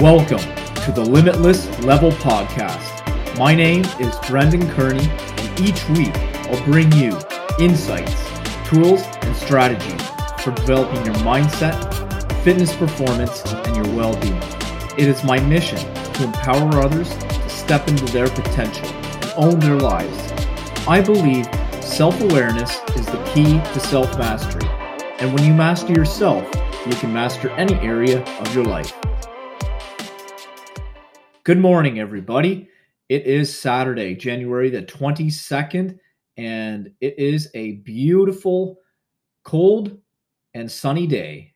Welcome to the Limitless Level Podcast. My name is Brendan Kearney, and each week I'll bring you insights, tools, and strategies for developing your mindset, fitness performance, and your well being. It is my mission to empower others to step into their potential and own their lives. I believe self awareness is the key to self mastery, and when you master yourself, you can master any area of your life. Good morning, everybody. It is Saturday, January the 22nd, and it is a beautiful, cold, and sunny day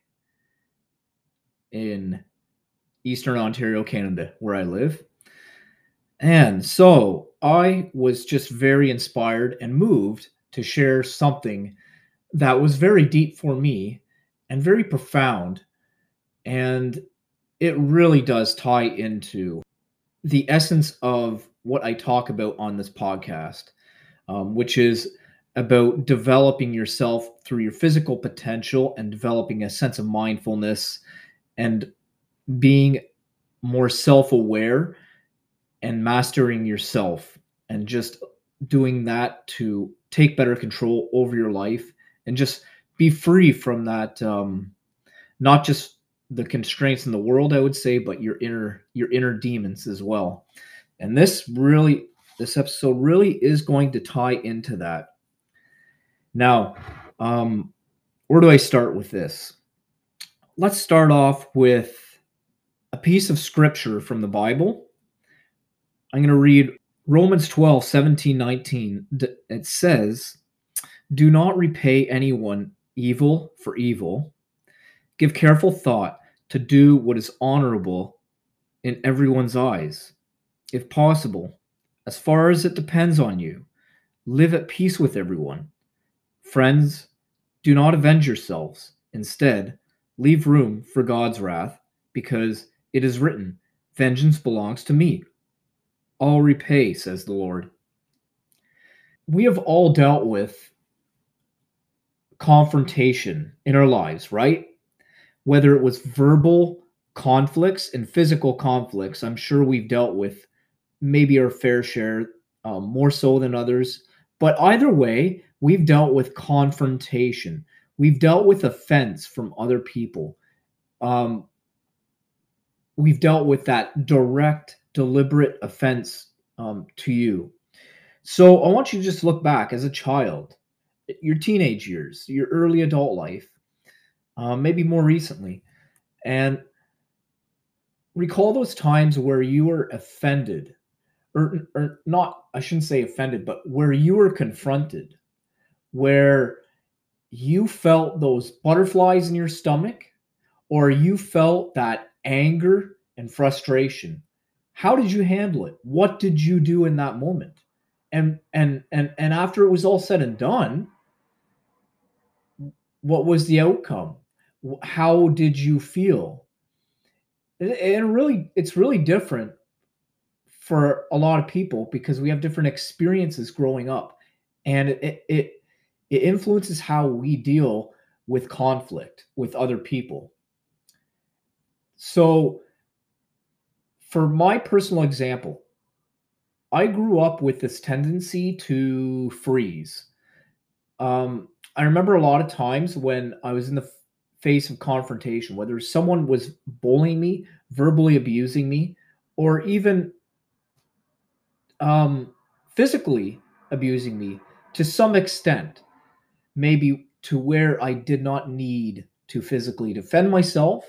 in Eastern Ontario, Canada, where I live. And so I was just very inspired and moved to share something that was very deep for me and very profound. And it really does tie into the essence of what I talk about on this podcast, um, which is about developing yourself through your physical potential and developing a sense of mindfulness and being more self aware and mastering yourself and just doing that to take better control over your life and just be free from that um, not just the constraints in the world i would say but your inner your inner demons as well. And this really this episode really is going to tie into that. Now um where do i start with this? Let's start off with a piece of scripture from the bible. I'm going to read romans 12 17 19 it says do not repay anyone evil for evil. Give careful thought to do what is honorable in everyone's eyes. If possible, as far as it depends on you, live at peace with everyone. Friends, do not avenge yourselves. Instead, leave room for God's wrath, because it is written, Vengeance belongs to me. I'll repay, says the Lord. We have all dealt with confrontation in our lives, right? Whether it was verbal conflicts and physical conflicts, I'm sure we've dealt with maybe our fair share, um, more so than others. But either way, we've dealt with confrontation. We've dealt with offense from other people. Um, we've dealt with that direct, deliberate offense um, to you. So I want you to just look back as a child, your teenage years, your early adult life, um, maybe more recently, and recall those times where you were offended, or, or not, I shouldn't say offended, but where you were confronted, where you felt those butterflies in your stomach, or you felt that anger and frustration. How did you handle it? What did you do in that moment? And and and and after it was all said and done, what was the outcome? How did you feel? And really it's really different for a lot of people because we have different experiences growing up and it it, it influences how we deal with conflict with other people. So for my personal example i grew up with this tendency to freeze. Um, i remember a lot of times when i was in the face of confrontation, whether someone was bullying me, verbally abusing me, or even um, physically abusing me to some extent, maybe to where I did not need to physically defend myself,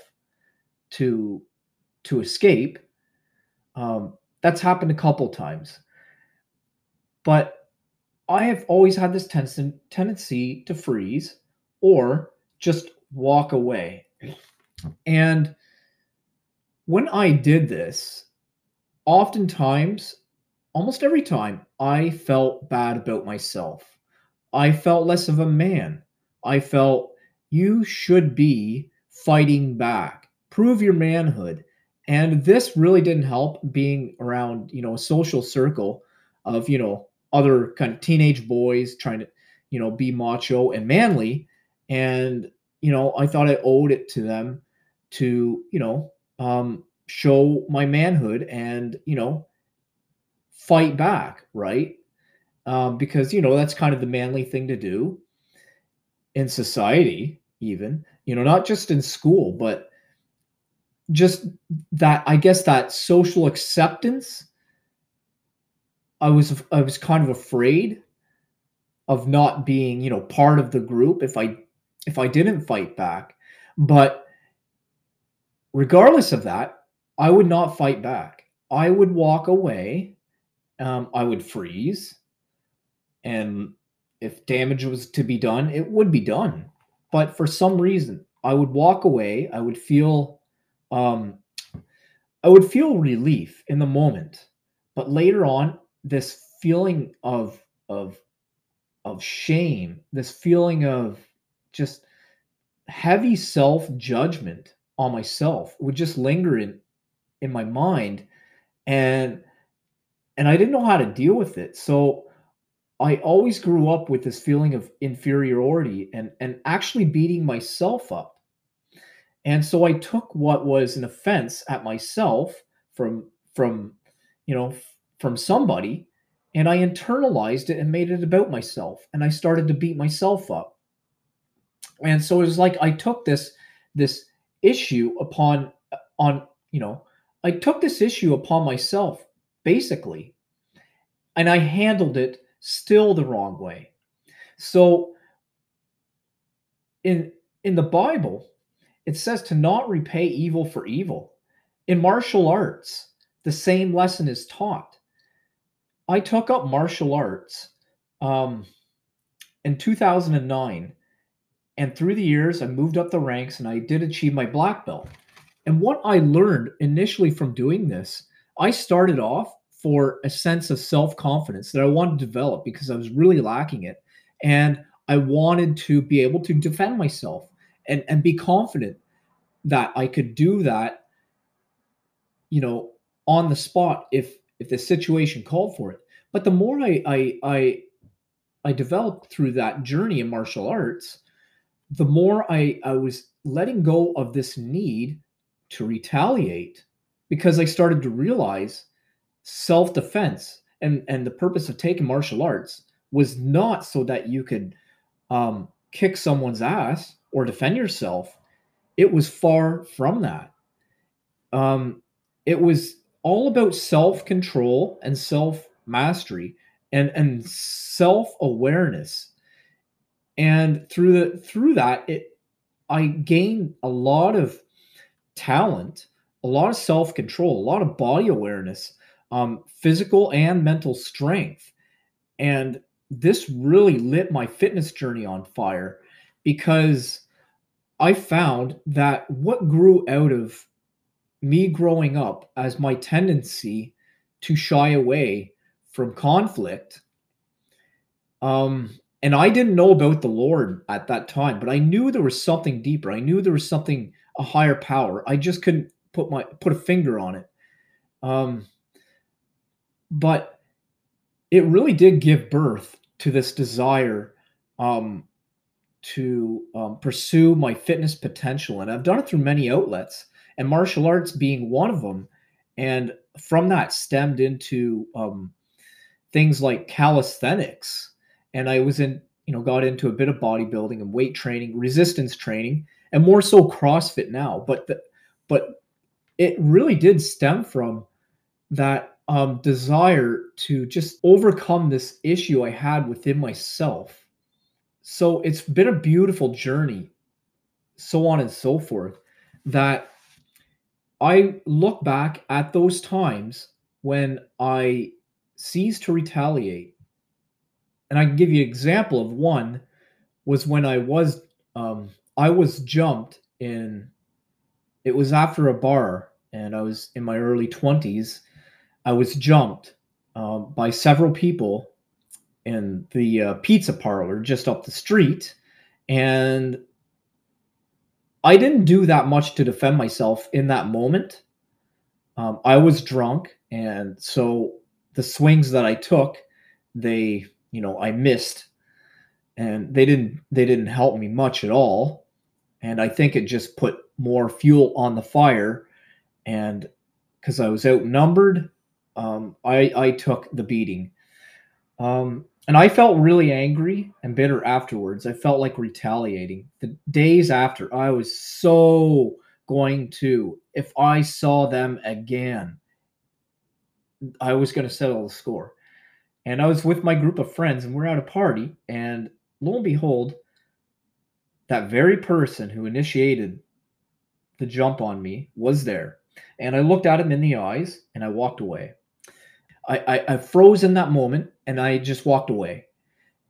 to to escape. Um, that's happened a couple times, but I have always had this ten- tendency to freeze or just walk away. And when I did this, oftentimes, almost every time, I felt bad about myself. I felt less of a man. I felt you should be fighting back, prove your manhood. And this really didn't help being around, you know, a social circle of, you know, other kind of teenage boys trying to, you know, be macho and manly. And you know, I thought I owed it to them to, you know, um, show my manhood and you know fight back right? Um, because you know that's kind of the manly thing to do in society even you know not just in school but just that i guess that social acceptance. I was i was kind of afraid of not being you know part of the group if i if i didn't fight back. But regardless of that i would not fight back. I would walk away um, i would freeze and if damage was to be done it would be done. But for some reason i would walk away i would feel um, I would feel relief in the moment, but later on, this feeling of of of shame, this feeling of just heavy self judgment on myself would just linger in in my mind, and and I didn't know how to deal with it. So I always grew up with this feeling of inferiority and and actually beating myself up and so I took what was an offense at myself from from you know from somebody and I internalized it and made it about myself and I started to beat myself up. And so it was like I took this this issue upon on you know I took this issue upon myself basically and I handled it still the wrong way. So in in the Bible it says to not repay evil for evil. In martial arts, the same lesson is taught. I took up martial arts um, in 2009, and through the years, I moved up the ranks and I did achieve my black belt. And what I learned initially from doing this, I started off for a sense of self confidence that I wanted to develop because I was really lacking it. And I wanted to be able to defend myself and and be confident that I could do that, you know, on the spot if if the situation called for it. But the more I I I, I developed through that journey in martial arts, the more I I was letting go of this need to retaliate because I started to realize self-defense and and the purpose of taking martial arts was not so that you could um, kick someone's ass or defend yourself. It was far from that. Um, it was all about self control and self mastery and and self awareness. And through the through that, it I gained a lot of talent, a lot of self control, a lot of body awareness, um, physical and mental strength, and this really lit my fitness journey on fire because I found that what grew out of me growing up as my tendency to shy away from conflict um and I didn't know about the Lord at that time, but I knew there was something deeper. I knew there was something a higher power. I just couldn't put my put a finger on it. Um but it really did give birth to this desire um, to um, pursue my fitness potential. And I've done it through many outlets, and martial arts being one of them. And from that stemmed into um, things like calisthenics. And I was in, you know, got into a bit of bodybuilding and weight training, resistance training, and more so CrossFit now. But the, but it really did stem from that um, desire to just overcome this issue I had within myself so it's been a beautiful journey, so on and so forth, that I look back at those times when I ceased to retaliate. And I can give you an example of one was when I was um, I was jumped in it was after a bar and I was in my early 20s. I was jumped um, by several people in the uh, pizza parlor just up the street and i didn't do that much to defend myself in that moment um, i was drunk and so the swings that i took they you know i missed and they didn't they didn't help me much at all and i think it just put more fuel on the fire and because I was outnumbered, um, I I took the beating. Um, and I felt really angry and bitter afterwards. I felt like retaliating. The days after, I was so going to, if I saw them again, I was going to settle the score. And I was with my group of friends, and we're at a party, and lo and behold, that very person who initiated the jump on me was there. And I looked at him in the eyes and I walked away. I, I, I froze in that moment and I just walked away.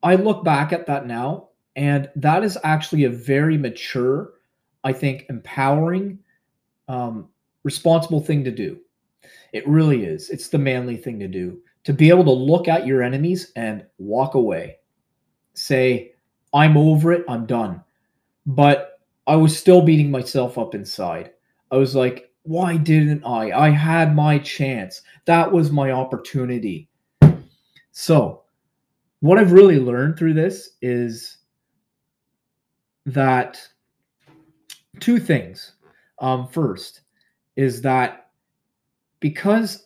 I look back at that now, and that is actually a very mature, I think, empowering, um, responsible thing to do. It really is. It's the manly thing to do to be able to look at your enemies and walk away. Say, I'm over it, I'm done. But I was still beating myself up inside. I was like, why didn't I? I had my chance. That was my opportunity. So, what I've really learned through this is that two things. Um, first, is that because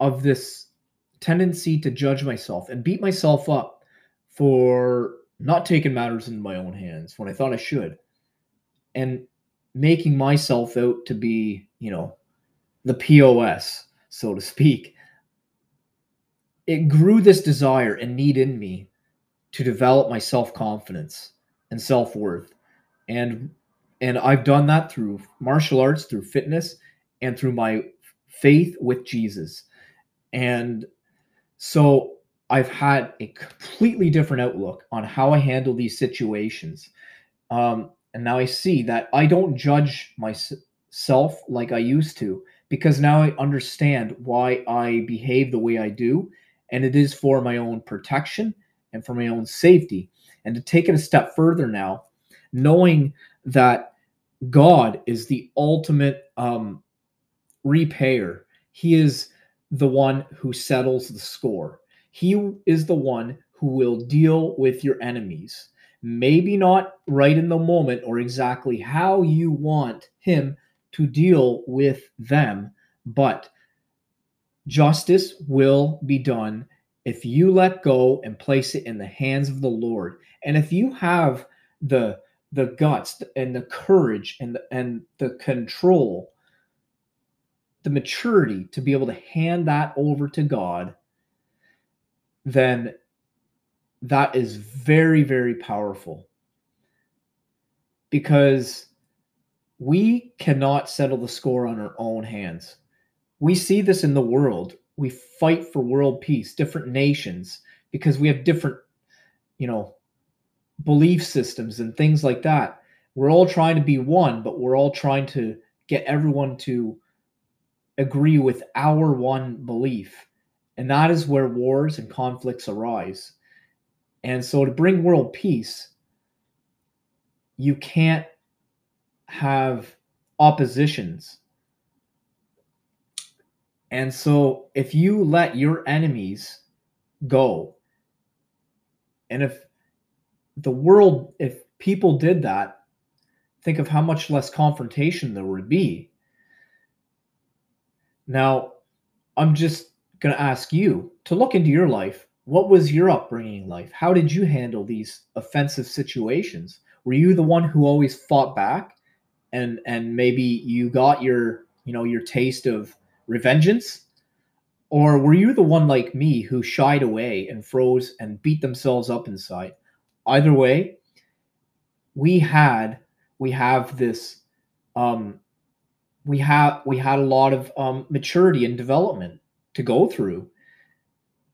of this tendency to judge myself and beat myself up for not taking matters into my own hands when I thought I should, and making myself out to be, you know, the POS, so to speak, it grew this desire and need in me to develop my self-confidence and self-worth. And and I've done that through martial arts, through fitness, and through my faith with Jesus. And so I've had a completely different outlook on how I handle these situations. Um, and now I see that I don't judge myself like I used to because now I understand why I behave the way I do. And it is for my own protection and for my own safety. And to take it a step further now, knowing that God is the ultimate um, repayer, He is the one who settles the score. He is the one who will deal with your enemies maybe not right in the moment or exactly how you want him to deal with them, but justice will be done if you let go and place it in the hands of the Lord. And if you have the the guts and the courage and the, and the control the maturity to be able to hand that over to God, then that is very, very powerful because we cannot settle the score on our own hands. We see this in the world. We fight for world peace, different nations, because we have different, you know, belief systems and things like that. We're all trying to be one, but we're all trying to get everyone to agree with our one belief. And that is where wars and conflicts arise. And so to bring world peace, you can't have oppositions. And so if you let your enemies go, and if the world, if people did that, think of how much less confrontation there would be. Now, I'm just going to ask you to look into your life what was your upbringing life? How did you handle these offensive situations? Were you the one who always fought back and and maybe you got your, you know, your taste of revengeance? Or were you the one like me who shied away and froze and beat themselves up inside? Either way, we had we have this um we have we had a lot of um maturity and development to go through.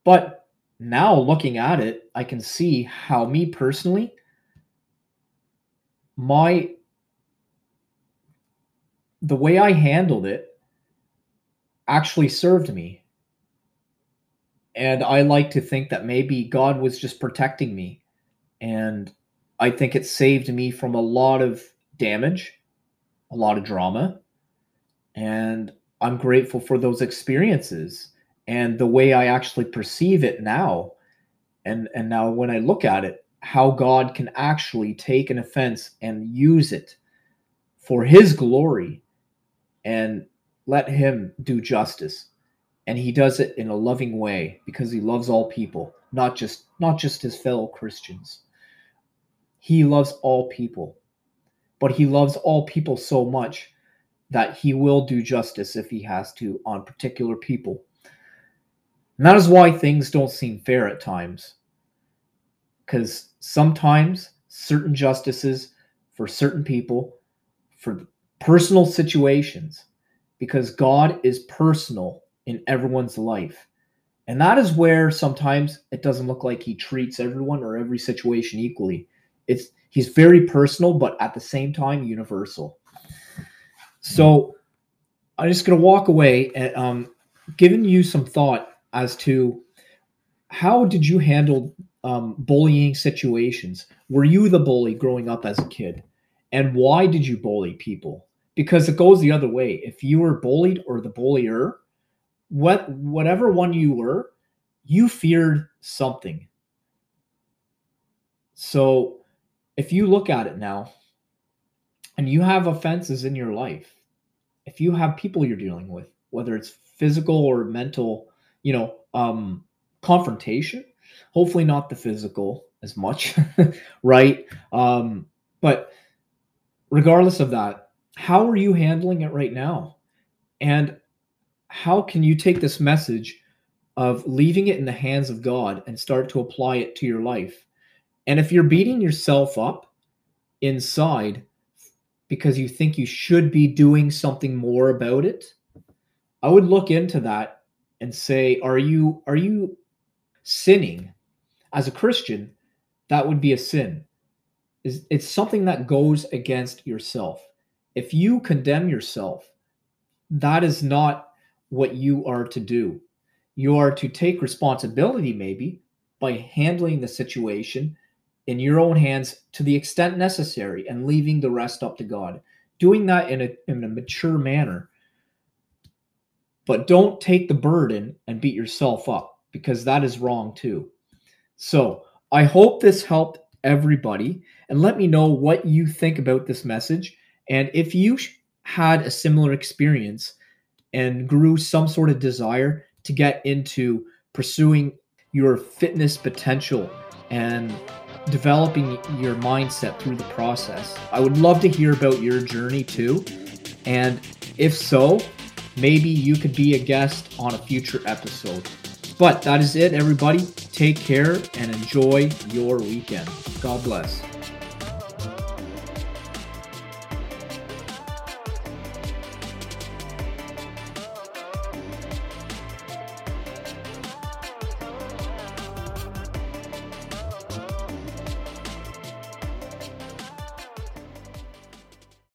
But now looking at it, I can see how me personally, my the way I handled it actually served me. And I like to think that maybe God was just protecting me. And I think it saved me from a lot of damage, a lot of drama. And I'm grateful for those experiences and the way I actually perceive it now, and and now when I look at it, how God can actually take an offense and use it for His glory, and let him do justice. And he does it in a loving way because he loves all people, not just not just his fellow Christians. He loves all people. But he loves all people so much that he will do justice if he has to on particular people. And that is why things don't seem fair at times. Because sometimes certain justices for certain people, for personal situations, because God is personal in everyone's life. And that is where sometimes it doesn't look like he treats everyone or every situation equally. It's he's very personal, but at the same time universal. So I'm just going to walk away and um, giving you some thought as to how did you handle um, bullying situations? Were you the bully growing up as a kid? And why did you bully people? Because it goes the other way. If you were bullied or the bullier, what whatever one you were, you feared something. So if you look at it now, and you have offenses in your life, if you have people you're dealing with, whether it's physical or mental, you know, um, confrontation, hopefully not the physical as much, right? Um, but regardless of that, how are you handling it right now? And how can you take this message of leaving it in the hands of God and start to apply it to your life? And if you're beating yourself up inside, because you think you should be doing something more about it, I would look into that and say, are you are you sinning as a Christian? That would be a sin. Is it's something that goes against yourself. If you condemn yourself, that is not what you are to do. You are to take responsibility, maybe, by handling the situation in your own hands to the extent necessary and leaving the rest up to God. Doing that in a, in a mature manner. But don't take the burden and beat yourself up because that is wrong too. So I hope this helped everybody and let me know what you think about this message. And if you had a similar experience and grew some sort of desire to get into pursuing your fitness potential and developing your mindset through the process. I would love to hear about your journey too. And if so, maybe you could be a guest on a future episode. But that is it, everybody. Take care and enjoy your weekend. God bless.